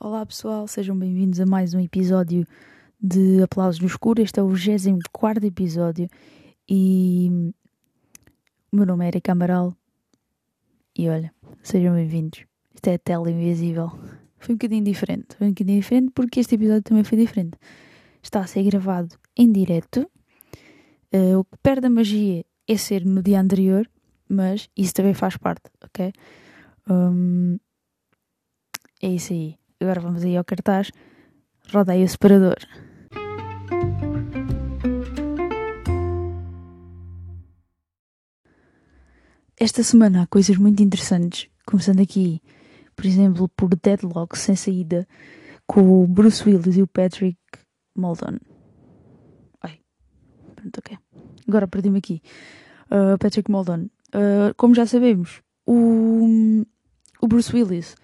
Olá pessoal, sejam bem-vindos a mais um episódio de Aplausos no Escuro. Este é o 24 episódio e o meu nome é Erika Amaral e olha, sejam bem-vindos. Isto é a tela invisível. Foi um bocadinho diferente, foi um bocadinho diferente porque este episódio também foi diferente. Está a ser gravado em direto. Uh, o que perde a magia é ser no dia anterior, mas isso também faz parte, ok? Um, é isso aí. Agora vamos aí ao cartaz. Roda aí o separador. Esta semana há coisas muito interessantes. Começando aqui, por exemplo, por Deadlock sem saída, com o Bruce Willis e o Patrick Muldoon. Ai, pronto, ok. Agora perdi-me aqui. Uh, Patrick Muldoon. Uh, como já sabemos, o, o Bruce Willis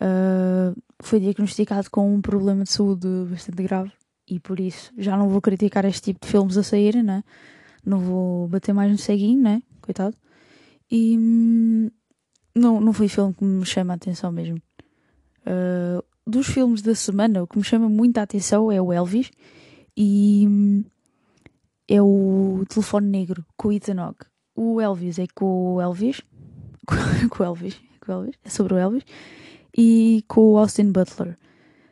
uh, foi diagnosticado com um problema de saúde bastante grave e por isso já não vou criticar este tipo de filmes a saírem, né? não vou bater mais no ceguinho, né? coitado. E hum, não, não foi filme que me chama a atenção mesmo. Uh, dos filmes da semana, o que me chama muito a atenção é o Elvis e hum, é o Telefone Negro com o Ethan Hawke. O Elvis é com o Elvis, com o Elvis, com o Elvis, é sobre o Elvis e com o Austin Butler,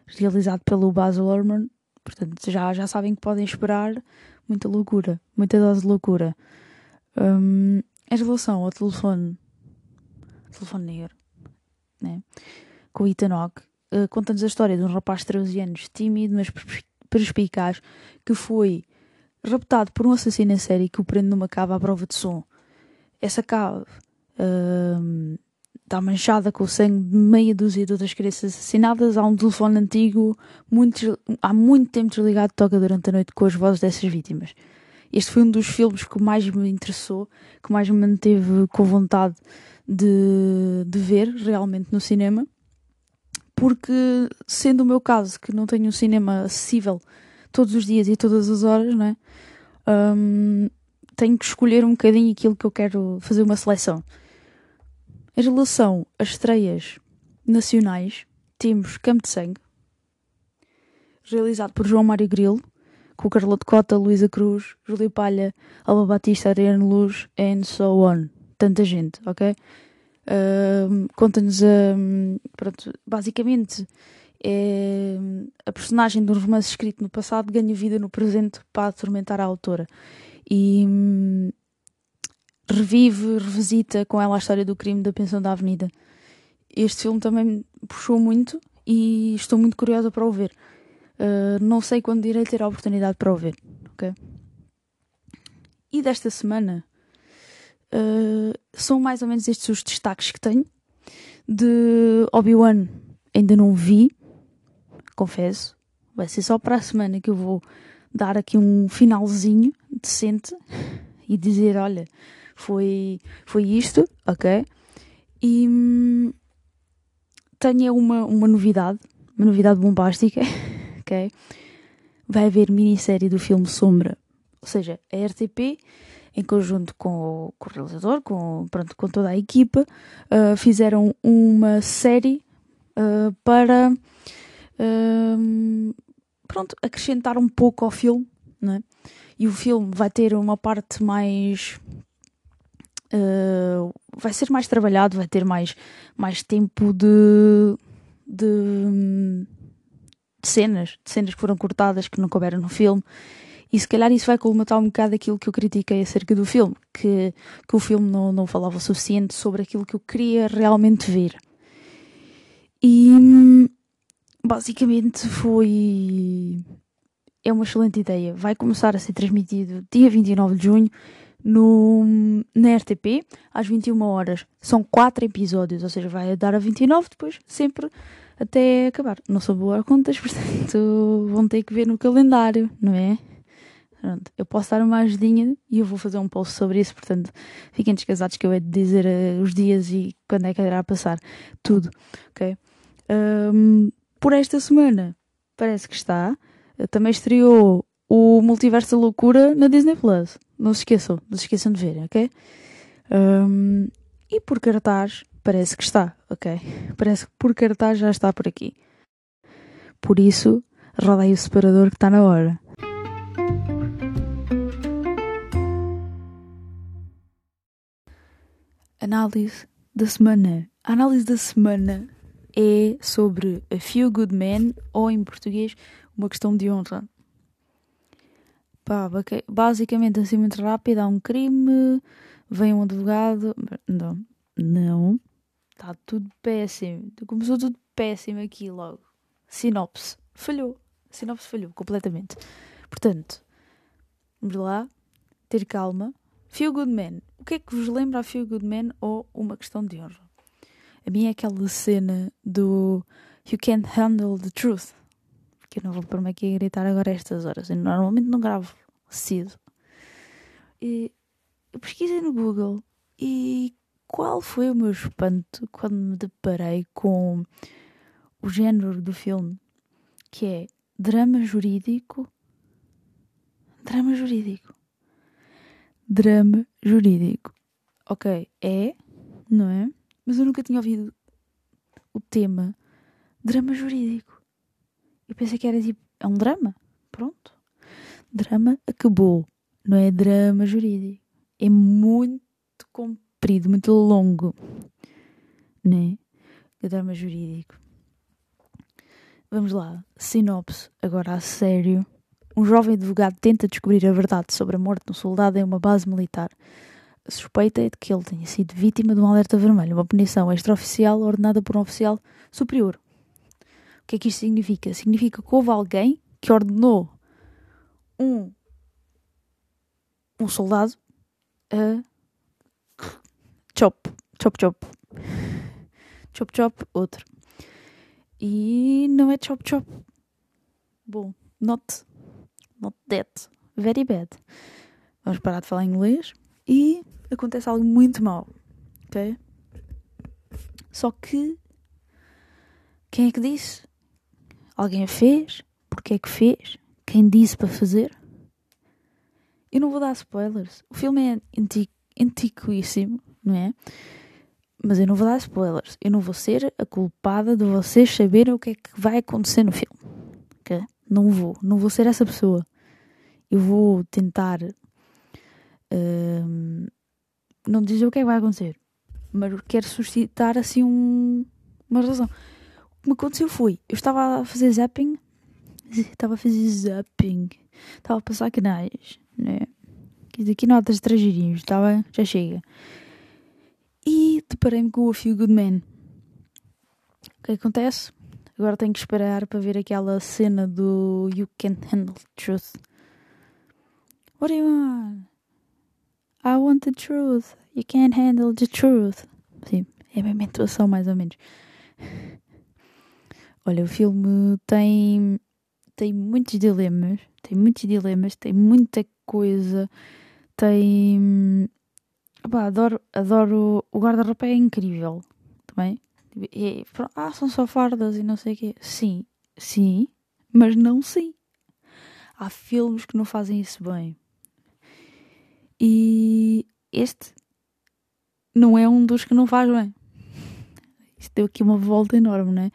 realizado pelo Baz Luhrmann. Portanto, já, já sabem que podem esperar muita loucura, muita dose de loucura. Um, em relação ao telefone, telefone negro, né? com o Ethan Hawke, uh, conta-nos a história de um rapaz de 13 anos, tímido, mas perspicaz, que foi raptado por um assassino em série que o prende numa cave à prova de som. Essa cave uh, está manchada com o sangue de meia dúzia de outras crianças assassinadas. Há um telefone antigo, muito, há muito tempo desligado, toca durante a noite com as vozes dessas vítimas. Este foi um dos filmes que mais me interessou, que mais me manteve com vontade de, de ver realmente no cinema, porque, sendo o meu caso, que não tenho um cinema acessível todos os dias e todas as horas, não é? Um, tenho que escolher um bocadinho aquilo que eu quero fazer uma seleção. Em relação às estreias nacionais, temos Campo de Sangue, realizado por João Mário Grilo, com Carlota Cota, Luísa Cruz, Júlio Palha, Alba Batista, Ariane Luz, and so on. Tanta gente, ok? Uh, Conta-nos, uh, pronto, basicamente, é a personagem de um romance escrito no passado ganha vida no presente para atormentar a autora. E hum, revive, revisita com ela a história do crime da pensão da Avenida. Este filme também me puxou muito e estou muito curiosa para o ver. Uh, não sei quando irei ter a oportunidade para o ver. Okay? E desta semana uh, são mais ou menos estes os destaques que tenho. De Obi-Wan ainda não vi, confesso. Vai ser só para a semana que eu vou dar aqui um finalzinho decente e dizer: olha, foi, foi isto, ok? E hum, tenho uma, uma novidade, uma novidade bombástica, ok? Vai haver minissérie do filme Sombra, ou seja, a RTP, em conjunto com o, com o realizador, com, pronto, com toda a equipa, uh, fizeram uma série uh, para uh, pronto, acrescentar um pouco ao filme, não é? E o filme vai ter uma parte mais uh, vai ser mais trabalhado, vai ter mais, mais tempo de, de, de, cenas, de cenas que foram cortadas, que não couberam no filme. E se calhar isso vai colmatar um bocado aquilo que eu critiquei acerca do filme, que, que o filme não, não falava o suficiente sobre aquilo que eu queria realmente ver. E basicamente foi. É uma excelente ideia. Vai começar a ser transmitido dia 29 de junho no, na RTP, às 21 horas. São 4 episódios, ou seja, vai dar a 29 depois, sempre até acabar. Não sou boa a contas, portanto vão ter que ver no calendário, não é? Pronto, eu posso dar uma ajudinha e eu vou fazer um post sobre isso, portanto fiquem descasados que eu hei de dizer uh, os dias e quando é que irá passar. Tudo, ok? Um, por esta semana parece que está. Também estreou o Multiverso da Loucura na Disney Plus. Não se esqueçam, não se esqueçam de ver, ok? Um, e por cartaz parece que está, ok? Parece que por cartaz já está por aqui. Por isso, roda aí o separador que está na hora. Análise da semana. A análise da semana é sobre a Few Good Men, ou em português, uma questão de honra. Pá, basicamente, assim muito rápido, há um crime, vem um advogado. Não, não, está tudo péssimo. Começou tudo péssimo aqui logo. Sinopse, falhou. Sinopse falhou completamente. Portanto, vamos lá, ter calma. Feel Good Man. O que é que vos lembra a Feel Good Man ou uma questão de honra? A minha é aquela cena do You Can't Handle the Truth. Que eu não vou pôr-me aqui a gritar agora a estas horas. Eu normalmente não gravo cedo. E eu pesquisei no Google e qual foi o meu espanto quando me deparei com o género do filme, que é drama jurídico. Drama jurídico. Drama jurídico. Ok, é, não é? mas eu nunca tinha ouvido o tema drama jurídico. Eu pensei que era tipo, é um drama. Pronto. Drama acabou. Não é drama jurídico. É muito comprido, muito longo. Né? É drama jurídico. Vamos lá. Sinopse, agora a sério. Um jovem advogado tenta descobrir a verdade sobre a morte de um soldado em uma base militar suspeita é de que ele tenha sido vítima de um alerta vermelho, uma punição extraoficial ordenada por um oficial superior. O que é que isto significa? Significa que houve alguém que ordenou um, um soldado a chop, chop, chop, chop, chop, outro. E não é chop, chop. Bom, not, not that. Very bad. Vamos parar de falar inglês e acontece algo muito mal, ok? Só que quem é que disse? Alguém fez? Porquê é que fez? Quem disse para fazer? Eu não vou dar spoilers. O filme é antigo, antiquíssimo, não é? Mas eu não vou dar spoilers. Eu não vou ser a culpada de vocês saberem o que é que vai acontecer no filme. Ok? Não vou. Não vou ser essa pessoa. Eu vou tentar não dizer o que é que vai acontecer, mas quero suscitar assim um, uma razão. O que me aconteceu foi, eu estava a fazer zapping, estava a fazer zapping, estava a passar canais, né? Aqui notas estrangeirinhos, estava, já chega. E deparei-me com o Few Good Man. O que acontece? Agora tenho que esperar para ver aquela cena do You Can't Handle Truth. What do you want? I want the truth. You can't handle the truth. Sim, é a mesma intuação, mais ou menos. Olha, o filme tem, tem muitos dilemas. Tem muitos dilemas, tem muita coisa. Tem. Opa, adoro, adoro. O guarda-roupa é incrível. Também. É, ah, são só fardas e não sei o quê. Sim, sim, mas não sim. Há filmes que não fazem isso bem. E este não é um dos que não faz bem. Isto deu aqui uma volta enorme, não é?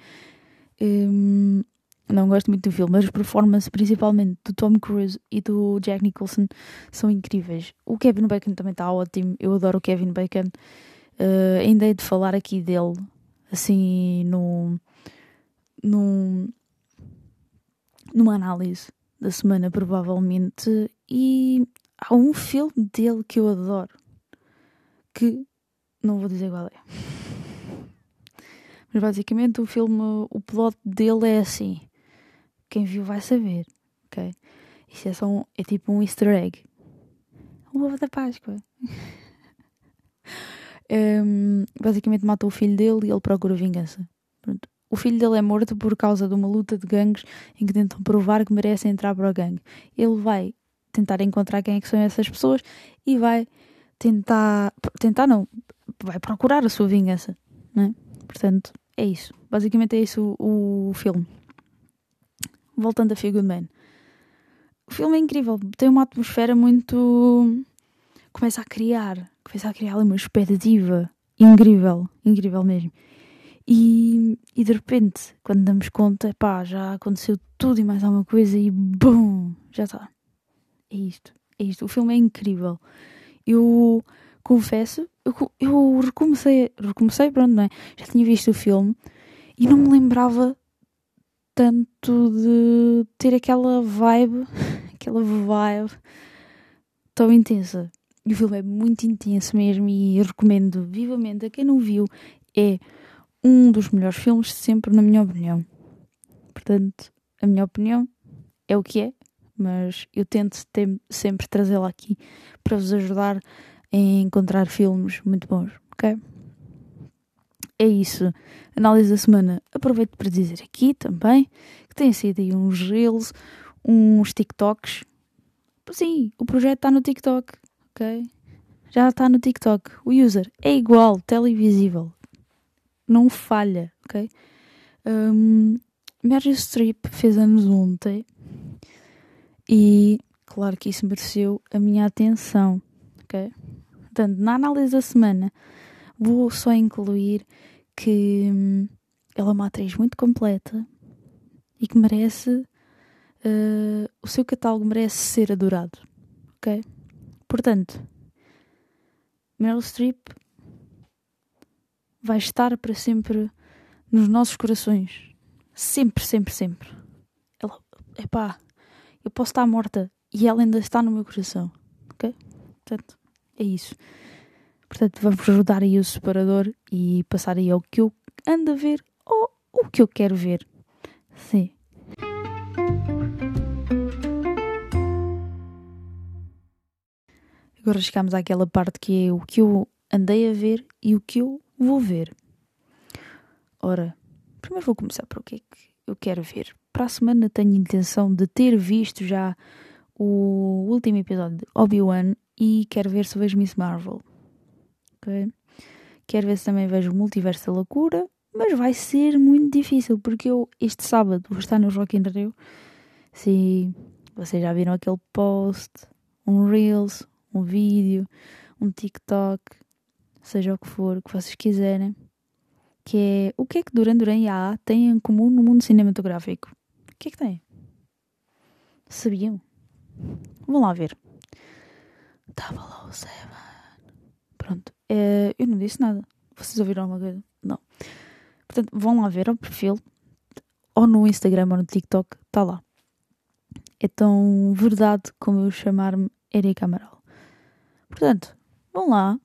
Um, não gosto muito do filme, mas as performances, principalmente do Tom Cruise e do Jack Nicholson, são incríveis. O Kevin Bacon também está ótimo. Eu adoro o Kevin Bacon. Uh, ainda hei de falar aqui dele, assim, no, no, numa análise da semana, provavelmente. E há um filme dele que eu adoro que não vou dizer qual é. Mas basicamente o filme, o plot dele é assim. Quem viu vai saber, ok? Isso é só um, é tipo um easter egg. Um ovo da Páscoa. um, basicamente mata o filho dele e ele procura vingança. Pronto. O filho dele é morto por causa de uma luta de gangues em que tentam provar que merece entrar para o gangue. Ele vai tentar encontrar quem é que são essas pessoas e vai tentar. Tentar não, vai procurar a sua vingança, né? Portanto, é isso. Basicamente é isso o, o filme. voltando a Feel Man. O filme é incrível, tem uma atmosfera muito. começa a criar, começa a criar uma expectativa incrível, incrível mesmo. E, e de repente, quando damos conta, pá, já aconteceu tudo e mais alguma coisa e BUM! Já está. É isto, é isto. O filme é incrível. Eu confesso, eu, eu recomecei, recomecei, pronto, não é? Já tinha visto o filme e não me lembrava tanto de ter aquela vibe, aquela vibe tão intensa. E o filme é muito intenso mesmo e recomendo vivamente a quem não viu. É um dos melhores filmes sempre, na minha opinião. Portanto, a minha opinião é o que é, mas eu tento sempre trazê-la aqui para vos ajudar a encontrar filmes muito bons, ok? É isso. Análise da semana. Aproveito para dizer aqui também que tem sido aí uns reels, uns TikToks. Sim, o projeto está no TikTok, ok? Já está no TikTok. O user é igual, televisível não falha, ok? Um, Meryl Streep fez anos ontem e claro que isso mereceu a minha atenção, ok? Portanto, na análise da semana vou só incluir que hum, ela é uma atriz muito completa e que merece uh, o seu catálogo merece ser adorado, ok? Portanto, Meryl Streep vai estar para sempre nos nossos corações. Sempre, sempre, sempre. Ela, epá, eu posso estar morta e ela ainda está no meu coração. Ok? Portanto, é isso. Portanto, vamos ajudar aí o separador e passar aí ao que eu ando a ver ou o que eu quero ver. Sim. Agora chegamos àquela parte que é o que eu andei a ver e o que eu vou ver. Ora, primeiro vou começar por o que é que eu quero ver. Para a semana tenho intenção de ter visto já o último episódio de Obi-Wan e quero ver se vejo Miss Marvel. Ok? Quero ver se também vejo o Multiverso da Loucura, mas vai ser muito difícil porque eu este sábado vou estar no Rock in Rio. Se vocês já viram aquele post, um Reels, um vídeo, um TikTok, seja o que for, que vocês quiserem, que é o que é que Duran Duran e a têm em comum no mundo cinematográfico? O que é que têm? Sabiam? Vão lá ver. Estava lá o Seven. Pronto. É, eu não disse nada. Vocês ouviram alguma coisa? Não. Portanto, vão lá ver ao perfil, ou no Instagram ou no TikTok, está lá. É tão verdade como eu chamar-me Erika Amaral. Portanto, vão lá,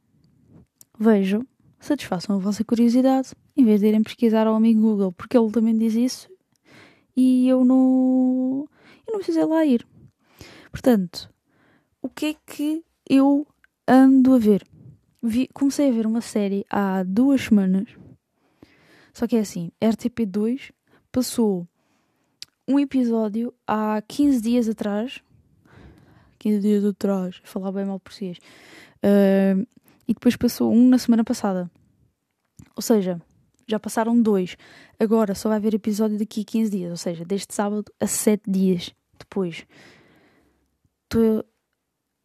vejam, satisfaçam a vossa curiosidade, em vez de irem pesquisar ao amigo Google, porque ele também diz isso e eu não, eu não precisei lá ir. Portanto, o que é que eu ando a ver? Vi, comecei a ver uma série há duas semanas, só que é assim: RTP2 passou um episódio há 15 dias atrás. 15 dias atrás, falar bem mal português. Uh, e depois passou um na semana passada. Ou seja, já passaram dois. Agora só vai haver episódio daqui a 15 dias, ou seja, deste sábado a 7 dias depois. Estou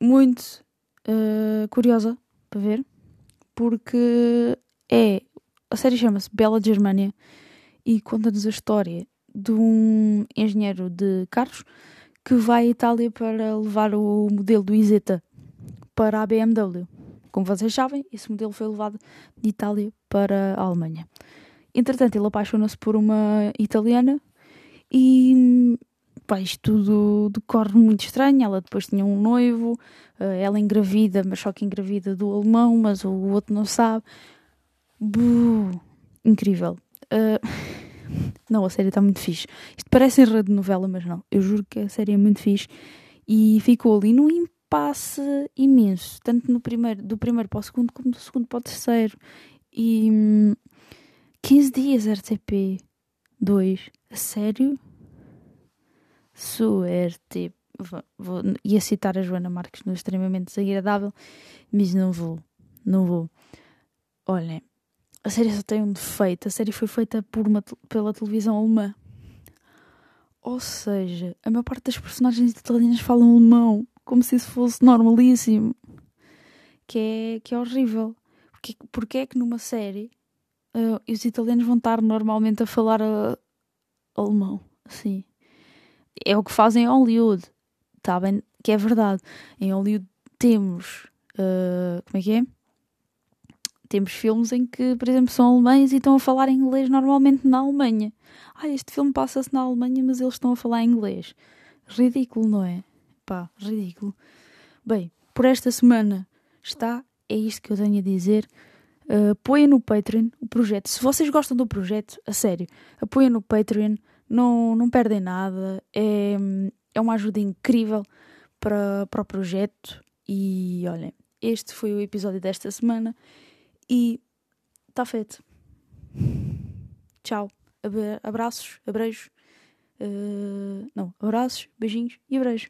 muito uh, curiosa para ver, porque é. A série chama-se Bela Germania e conta-nos a história de um engenheiro de carros que vai à Itália para levar o modelo do Isetta para a BMW. Como vocês sabem, esse modelo foi levado de Itália para a Alemanha. Entretanto, ele apaixona-se por uma italiana e pá, isto tudo decorre muito estranho. Ela depois tinha um noivo, eh, ela engravida, mas só que engravida do alemão, mas o outro não sabe. Buh, incrível. Uh, não, a série está muito fixe. Isto parece enredo de novela, mas não. Eu juro que a série é muito fixe. E ficou ali no passe imenso, tanto no primeiro, do primeiro para o segundo, como do segundo para o terceiro. E hum, 15 dias RTP 2, a sério? Suerte. Vou, vou, ia citar a Joana Marques no extremamente desagradável, mas não vou, não vou. Olhem, a série só tem um defeito. A série foi feita por uma, pela televisão alemã. Ou seja, a maior parte das personagens italianas falam alemão, como se isso fosse normalíssimo. Que é, que é horrível. Porque, porque é que numa série uh, os italianos vão estar normalmente a falar uh, alemão? Assim. É o que fazem em Hollywood. Está bem? Que é verdade. Em Hollywood temos. Uh, como é que é? Temos filmes em que, por exemplo, são alemães e estão a falar inglês normalmente na Alemanha. Ah, este filme passa-se na Alemanha, mas eles estão a falar inglês. Ridículo, não é? Pá, ridículo. Bem, por esta semana está. É isto que eu tenho a dizer. Uh, apoiem no Patreon o projeto. Se vocês gostam do projeto, a sério, apoiem no Patreon. Não, não perdem nada. É, é uma ajuda incrível para, para o projeto. E olhem, este foi o episódio desta semana e está feito. Tchau. Abraços, abreijos. Uh, não, abraços, beijinhos e abreijos.